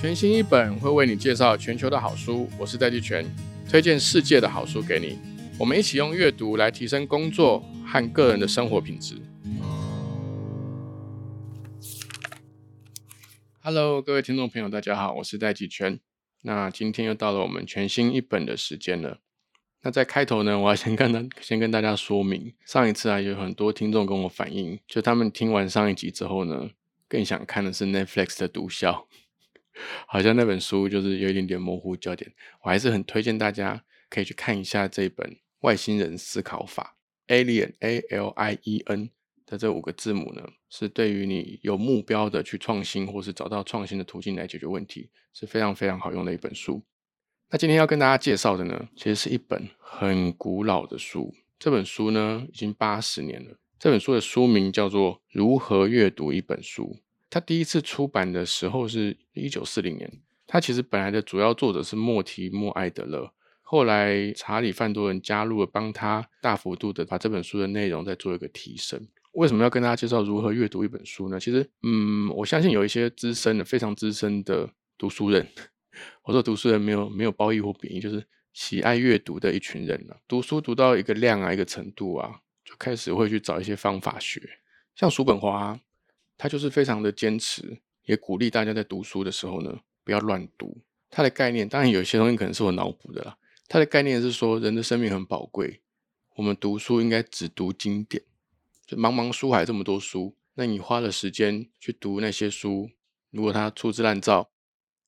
全新一本会为你介绍全球的好书，我是戴季全，推荐世界的好书给你。我们一起用阅读来提升工作和个人的生活品质。Hello，各位听众朋友，大家好，我是戴季全。那今天又到了我们全新一本的时间了。那在开头呢，我要先跟大 先跟大家说明，上一次啊，有很多听众跟我反映，就他们听完上一集之后呢，更想看的是 Netflix 的《毒枭》。好像那本书就是有一点点模糊焦点，我还是很推荐大家可以去看一下这本《外星人思考法》（Alien A L I E N） 的这五个字母呢，是对于你有目标的去创新，或是找到创新的途径来解决问题，是非常非常好用的一本书。那今天要跟大家介绍的呢，其实是一本很古老的书。这本书呢，已经八十年了。这本书的书名叫做《如何阅读一本书》。他第一次出版的时候是一九四零年。他其实本来的主要作者是莫提莫艾德勒，后来查理范多人加入了，帮他大幅度的把这本书的内容再做一个提升。为什么要跟大家介绍如何阅读一本书呢？其实，嗯，我相信有一些资深的、非常资深的读书人，我说读书人没有没有褒义或贬义，就是喜爱阅读的一群人了。读书读到一个量啊，一个程度啊，就开始会去找一些方法学，像叔本华。他就是非常的坚持，也鼓励大家在读书的时候呢，不要乱读。他的概念，当然有些东西可能是我脑补的啦。他的概念是说，人的生命很宝贵，我们读书应该只读经典。就茫茫书海这么多书，那你花了时间去读那些书，如果他粗制滥造，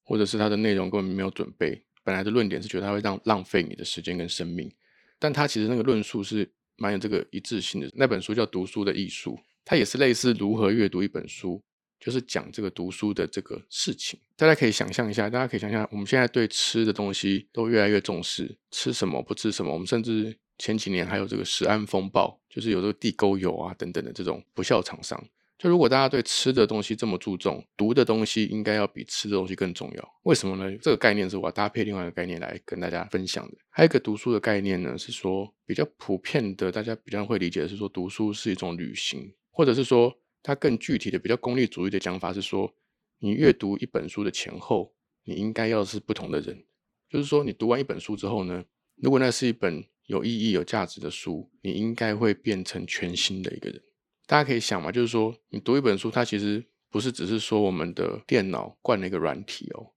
或者是他的内容根本没有准备，本来的论点是觉得他会让浪费你的时间跟生命，但他其实那个论述是蛮有这个一致性的。那本书叫《读书的艺术》。它也是类似如何阅读一本书，就是讲这个读书的这个事情。大家可以想象一下，大家可以想象，我们现在对吃的东西都越来越重视，吃什么不吃什么。我们甚至前几年还有这个食安风暴，就是有这个地沟油啊等等的这种不孝厂商。就如果大家对吃的东西这么注重，读的东西应该要比吃的东西更重要。为什么呢？这个概念是我要搭配另外一个概念来跟大家分享的。还有一个读书的概念呢，是说比较普遍的，大家比较会理解的是说，读书是一种旅行。或者是说，它更具体的、比较功利主义的讲法是说，你阅读一本书的前后，你应该要是不同的人。就是说，你读完一本书之后呢，如果那是一本有意义、有价值的书，你应该会变成全新的一个人。大家可以想嘛，就是说，你读一本书，它其实不是只是说我们的电脑灌了一个软体哦。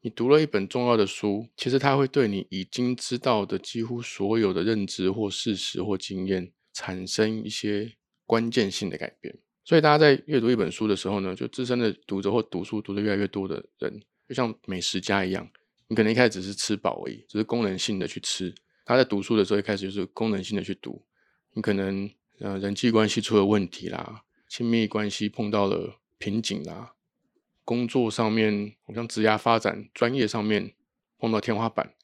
你读了一本重要的书，其实它会对你已经知道的几乎所有的认知或事实或经验产生一些。关键性的改变，所以大家在阅读一本书的时候呢，就资深的读者或读书读的越来越多的人，就像美食家一样，你可能一开始只是吃饱而已，只是功能性的去吃。他在读书的时候一开始就是功能性的去读，你可能呃人际关系出了问题啦，亲密关系碰到了瓶颈啦，工作上面好像职业发展、专业上面碰到天花板，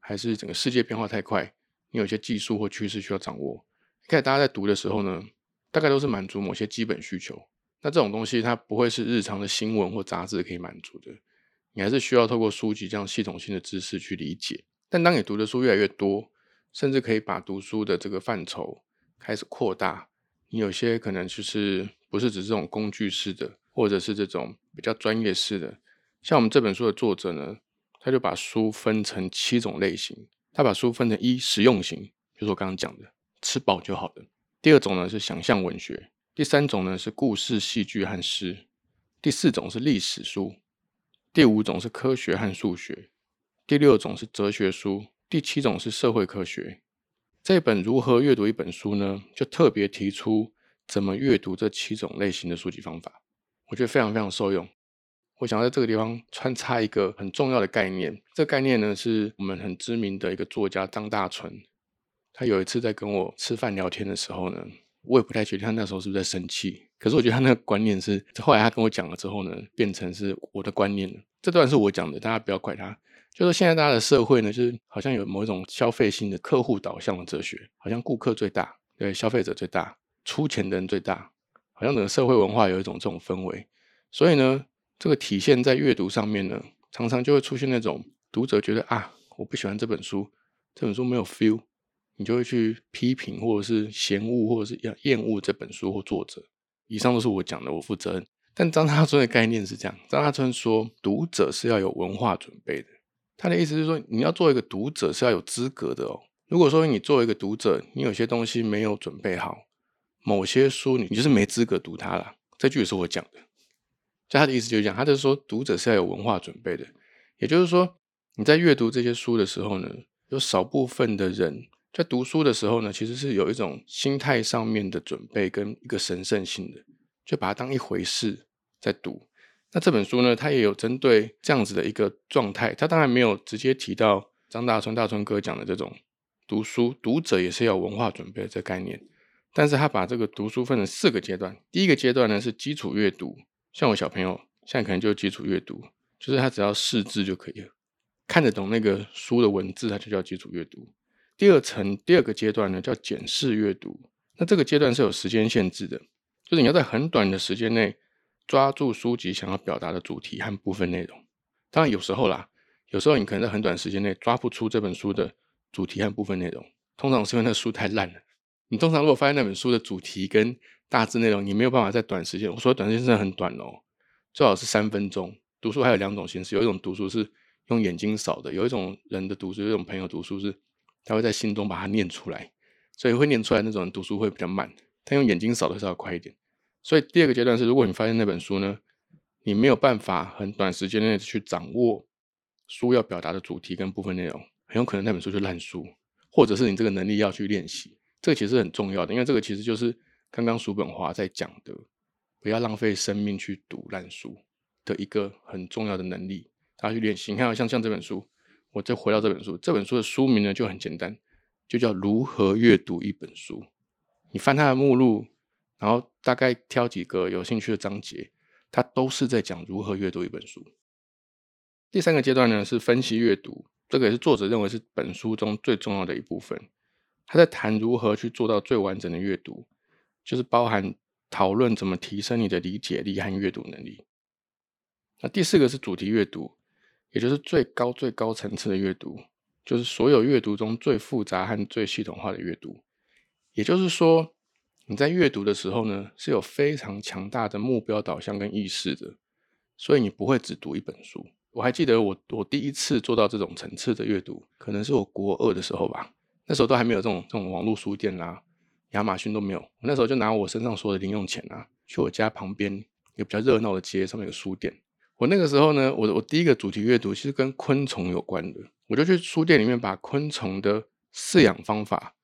还是整个世界变化太快，你有些技术或趋势需要掌握。一开始大家在读的时候呢。大概都是满足某些基本需求，那这种东西它不会是日常的新闻或杂志可以满足的，你还是需要透过书籍这样系统性的知识去理解。但当你读的书越来越多，甚至可以把读书的这个范畴开始扩大，你有些可能就是不是只是这种工具式的，或者是这种比较专业式的。像我们这本书的作者呢，他就把书分成七种类型，他把书分成一实用型，就是我刚刚讲的吃饱就好了。第二种呢是想象文学，第三种呢是故事、戏剧和诗，第四种是历史书，第五种是科学和数学，第六种是哲学书，第七种是社会科学。这本如何阅读一本书呢？就特别提出怎么阅读这七种类型的书籍方法，我觉得非常非常受用。我想在这个地方穿插一个很重要的概念，这个概念呢是我们很知名的一个作家张大春。他有一次在跟我吃饭聊天的时候呢，我也不太确定他那时候是不是在生气。可是我觉得他那个观念是，后来他跟我讲了之后呢，变成是我的观念了。这段是我讲的，大家不要怪他。就说现在大家的社会呢，就是好像有某一种消费性的客户导向的哲学，好像顾客最大，对消费者最大，出钱的人最大，好像整个社会文化有一种这种氛围。所以呢，这个体现在阅读上面呢，常常就会出现那种读者觉得啊，我不喜欢这本书，这本书没有 feel。你就会去批评，或者是嫌恶，或者是要厌恶这本书或作者。以上都是我讲的，我负责任。但张大春的概念是这样：张大春说，读者是要有文化准备的。他的意思是说，你要做一个读者是要有资格的哦。如果说你作为一个读者，你有些东西没有准备好，某些书你就是没资格读它了。这句也是我讲的。就他的意思就是讲，他就说，读者是要有文化准备的。也就是说，你在阅读这些书的时候呢，有少部分的人在读书的时候呢，其实是有一种心态上面的准备跟一个神圣性的，就把它当一回事在读。那这本书呢，它也有针对这样子的一个状态，它当然没有直接提到张大春大春哥讲的这种读书读者也是要文化准备的这概念，但是他把这个读书分成四个阶段，第一个阶段呢是基础阅读，像我小朋友现在可能就基础阅读，就是他只要识字就可以了，看得懂那个书的文字，他就叫基础阅读。第二层第二个阶段呢叫检视阅读，那这个阶段是有时间限制的，就是你要在很短的时间内。抓住书籍想要表达的主题和部分内容，当然有时候啦，有时候你可能在很短时间内抓不出这本书的主题和部分内容，通常是因为那书太烂了。你通常如果发现那本书的主题跟大致内容，你没有办法在短时间，我说短时间真的很短哦，最好是三分钟。读书还有两种形式，有一种读书是用眼睛扫的，有一种人的读书，有一种朋友读书是他会在心中把它念出来，所以会念出来那种人读书会比较慢，他用眼睛扫的时候要快一点。所以第二个阶段是，如果你发现那本书呢，你没有办法很短时间内去掌握书要表达的主题跟部分内容，很有可能那本书就烂书，或者是你这个能力要去练习。这个其实很重要的，因为这个其实就是刚刚叔本华在讲的，不要浪费生命去读烂书的一个很重要的能力，大家去练习。你看，像像这本书，我再回到这本书，这本书的书名呢就很简单，就叫《如何阅读一本书》。你翻它的目录。然后大概挑几个有兴趣的章节，它都是在讲如何阅读一本书。第三个阶段呢是分析阅读，这个也是作者认为是本书中最重要的一部分。他在谈如何去做到最完整的阅读，就是包含讨论怎么提升你的理解力和阅读能力。那第四个是主题阅读，也就是最高最高层次的阅读，就是所有阅读中最复杂和最系统化的阅读。也就是说。你在阅读的时候呢，是有非常强大的目标导向跟意识的，所以你不会只读一本书。我还记得我我第一次做到这种层次的阅读，可能是我国二的时候吧，那时候都还没有这种这种网络书店啦，亚马逊都没有。我那时候就拿我身上所有的零用钱啊，去我家旁边一个比较热闹的街上面有书店。我那个时候呢，我我第一个主题阅读其实跟昆虫有关的，我就去书店里面把昆虫的饲养方法、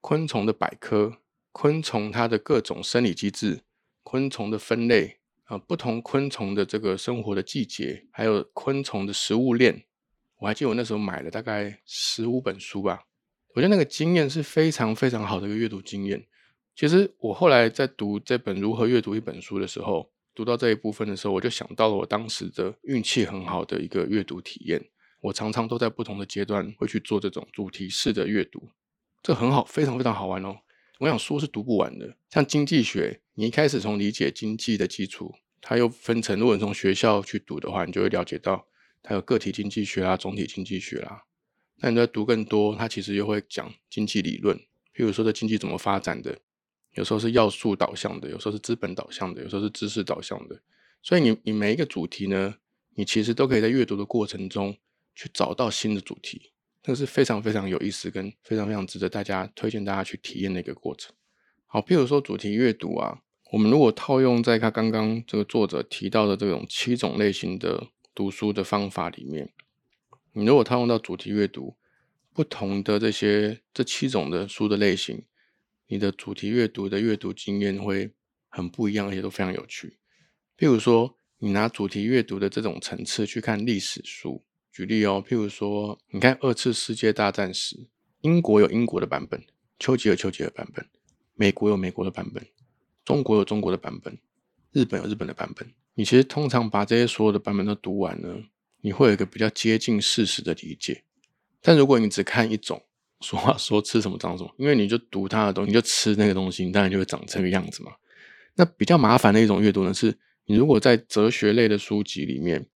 昆虫的百科。昆虫它的各种生理机制、昆虫的分类啊，不同昆虫的这个生活的季节，还有昆虫的食物链，我还记得我那时候买了大概十五本书吧。我觉得那个经验是非常非常好的一个阅读经验。其实我后来在读这本《如何阅读一本书》的时候，读到这一部分的时候，我就想到了我当时的运气很好的一个阅读体验。我常常都在不同的阶段会去做这种主题式的阅读，这很好，非常非常好玩哦。我想书是读不完的，像经济学，你一开始从理解经济的基础，它又分成，如果你从学校去读的话，你就会了解到它有个体经济学啊、总体经济学啦。那你在读更多，它其实又会讲经济理论，譬如说这经济怎么发展的，有时候是要素导向的，有时候是资本导向的，有时候是知识导向的。所以你你每一个主题呢，你其实都可以在阅读的过程中去找到新的主题。这是非常非常有意思，跟非常非常值得大家推荐大家去体验的一个过程。好，譬如说主题阅读啊，我们如果套用在他刚刚这个作者提到的这种七种类型的读书的方法里面，你如果套用到主题阅读，不同的这些这七种的书的类型，你的主题阅读的阅读经验会很不一样，而且都非常有趣。譬如说，你拿主题阅读的这种层次去看历史书。举例哦，譬如说，你看二次世界大战时，英国有英国的版本，丘吉尔丘吉尔版本，美国有美国的版本，中国有中国的版本，日本有日本的版本。你其实通常把这些所有的版本都读完呢，你会有一个比较接近事实的理解。但如果你只看一种，说话说吃什么长什么，因为你就读它的东西，你就吃那个东西，你当然就会长这个样子嘛。那比较麻烦的一种阅读呢，是你如果在哲学类的书籍里面。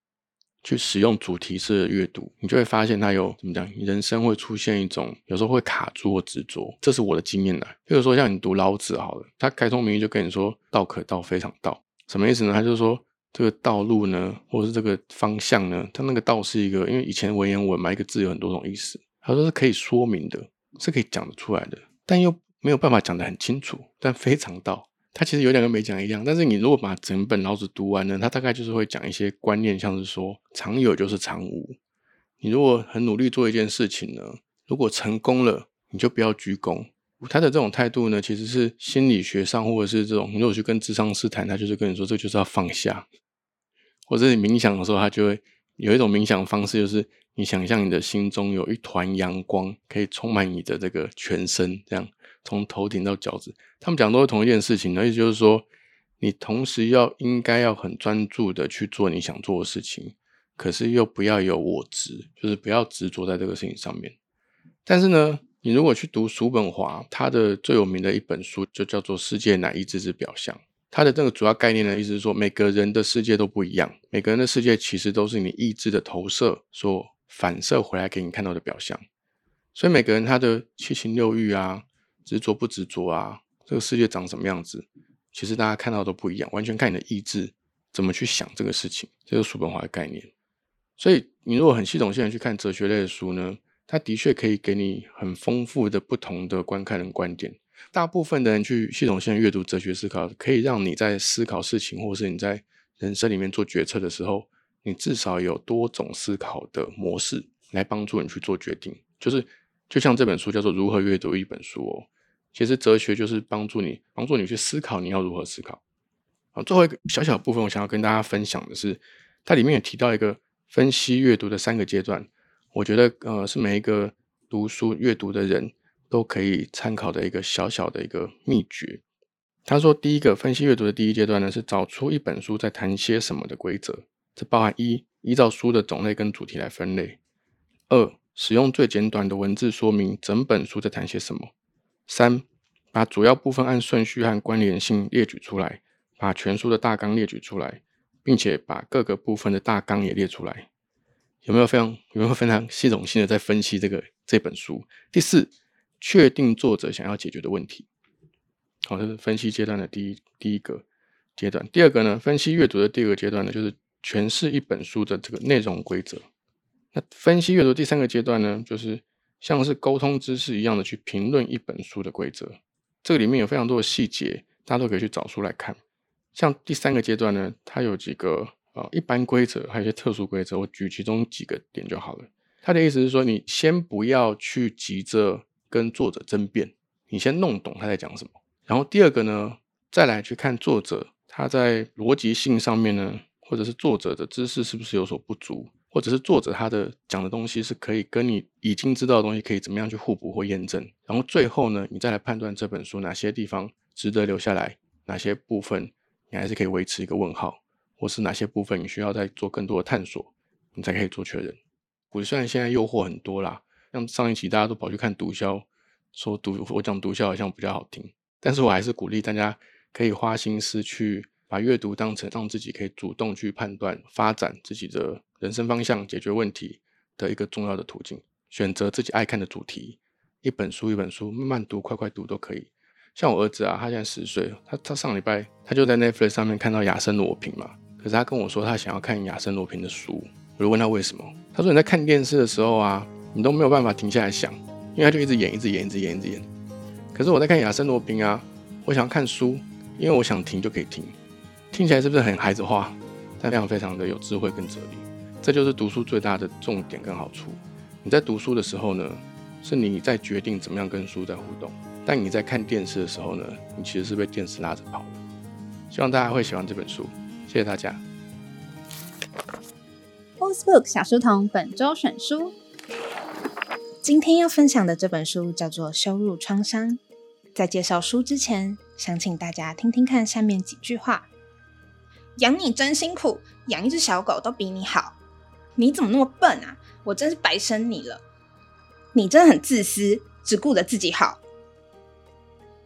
去使用主题式的阅读，你就会发现它有怎么讲？人生会出现一种有时候会卡住或执着，这是我的经验的。比如说像你读老子好了，他开宗明义就跟你说“道可道，非常道”，什么意思呢？他就说这个道路呢，或者是这个方向呢，它那个道是一个，因为以前文言文嘛，一个字有很多种意思。他说是可以说明的，是可以讲得出来的，但又没有办法讲得很清楚。但非常道，它其实有点跟没讲一样。但是你如果把整本老子读完呢，他大概就是会讲一些观念，像是说常有就是常无。你如果很努力做一件事情呢，如果成功了，你就不要鞠躬。他的这种态度呢，其实是心理学上，或者是这种，你如果去跟智商师谈，他就是跟你说，这就是要放下。或者你冥想的时候，他就会有一种冥想方式，就是你想象你的心中有一团阳光，可以充满你的这个全身，这样从头顶到脚趾。他们讲都是同一件事情，意思就是说，你同时要应该要很专注的去做你想做的事情。可是又不要有我执，就是不要执着在这个事情上面。但是呢，你如果去读叔本华，他的最有名的一本书就叫做《世界乃意志之表象》。他的这个主要概念呢，意思是说，每个人的世界都不一样，每个人的世界其实都是你意志的投射所反射回来给你看到的表象。所以每个人他的七情六欲啊，执着不执着啊，这个世界长什么样子，其实大家看到都不一样，完全看你的意志怎么去想这个事情。这是叔本华的概念。所以，你如果很系统性的去看哲学类的书呢，它的确可以给你很丰富的不同的观看的观点。大部分的人去系统性阅读哲学思考，可以让你在思考事情，或是你在人生里面做决策的时候，你至少有多种思考的模式来帮助你去做决定。就是，就像这本书叫做《如何阅读一本书》哦，其实哲学就是帮助你，帮助你去思考你要如何思考。好，最后一个小小部分，我想要跟大家分享的是，它里面也提到一个。分析阅读的三个阶段，我觉得呃是每一个读书阅读的人都可以参考的一个小小的一个秘诀。他说，第一个分析阅读的第一阶段呢，是找出一本书在谈些什么的规则，这包含一依照书的种类跟主题来分类；二使用最简短的文字说明整本书在谈些什么；三把主要部分按顺序和关联性列举出来，把全书的大纲列举出来。并且把各个部分的大纲也列出来，有没有非常有没有非常系统性的在分析这个这本书？第四，确定作者想要解决的问题。好，这是分析阶段的第一第一个阶段。第二个呢，分析阅读的第二个阶段呢，就是诠释一本书的这个内容规则。那分析阅读第三个阶段呢，就是像是沟通知识一样的去评论一本书的规则。这个里面有非常多的细节，大家都可以去找书来看。像第三个阶段呢，它有几个呃一般规则，还有一些特殊规则。我举其中几个点就好了。他的意思是说，你先不要去急着跟作者争辩，你先弄懂他在讲什么。然后第二个呢，再来去看作者他在逻辑性上面呢，或者是作者的知识是不是有所不足，或者是作者他的讲的东西是可以跟你已经知道的东西可以怎么样去互补或验证。然后最后呢，你再来判断这本书哪些地方值得留下来，哪些部分。你还是可以维持一个问号，或是哪些部分你需要再做更多的探索，你才可以做确认。股虽然现在诱惑很多啦，像上一期大家都跑去看毒枭，说毒我讲毒枭好像比较好听，但是我还是鼓励大家可以花心思去把阅读当成让自己可以主动去判断、发展自己的人生方向、解决问题的一个重要的途径。选择自己爱看的主题，一本书一本书慢慢读、快快读都可以。像我儿子啊，他现在十岁，他他上礼拜他就在 Netflix 上面看到亚森罗平嘛，可是他跟我说他想要看亚森罗平的书，我就问他为什么，他说你在看电视的时候啊，你都没有办法停下来想，因为他就一直演，一直演，一直演，一直演。可是我在看亚森罗宾啊，我想要看书，因为我想停就可以停，听起来是不是很孩子化？但非常非常的有智慧跟哲理，这就是读书最大的重点跟好处。你在读书的时候呢，是你在决定怎么样跟书在互动。但你在看电视的时候呢，你其实是被电视拉着跑的。希望大家会喜欢这本书，谢谢大家。Facebook 小书童本周选书，今天要分享的这本书叫做《羞辱创伤》。在介绍书之前，想请大家听听看下面几句话：养你真辛苦，养一只小狗都比你好。你怎么那么笨啊？我真是白生你了。你真的很自私，只顾着自己好。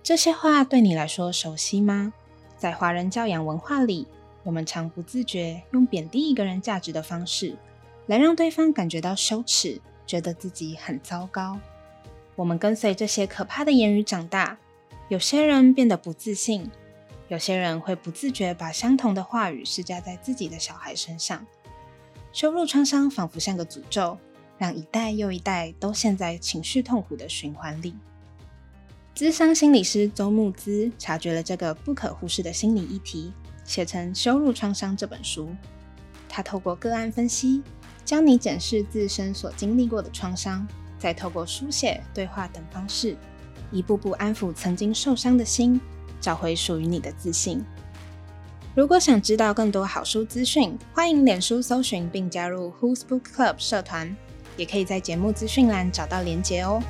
这些话对你来说熟悉吗？在华人教养文化里，我们常不自觉用贬低一个人价值的方式，来让对方感觉到羞耻，觉得自己很糟糕。我们跟随这些可怕的言语长大，有些人变得不自信，有些人会不自觉把相同的话语施加在自己的小孩身上。羞辱创伤仿佛像个诅咒，让一代又一代都陷在情绪痛苦的循环里。资商心理师周木之察觉了这个不可忽视的心理议题，写成《羞辱创伤》这本书。他透过个案分析，教你检视自身所经历过的创伤，再透过书写、对话等方式，一步步安抚曾经受伤的心，找回属于你的自信。如果想知道更多好书资讯，欢迎脸书搜寻并加入 Who's Book Club 社团，也可以在节目资讯栏找到连结哦。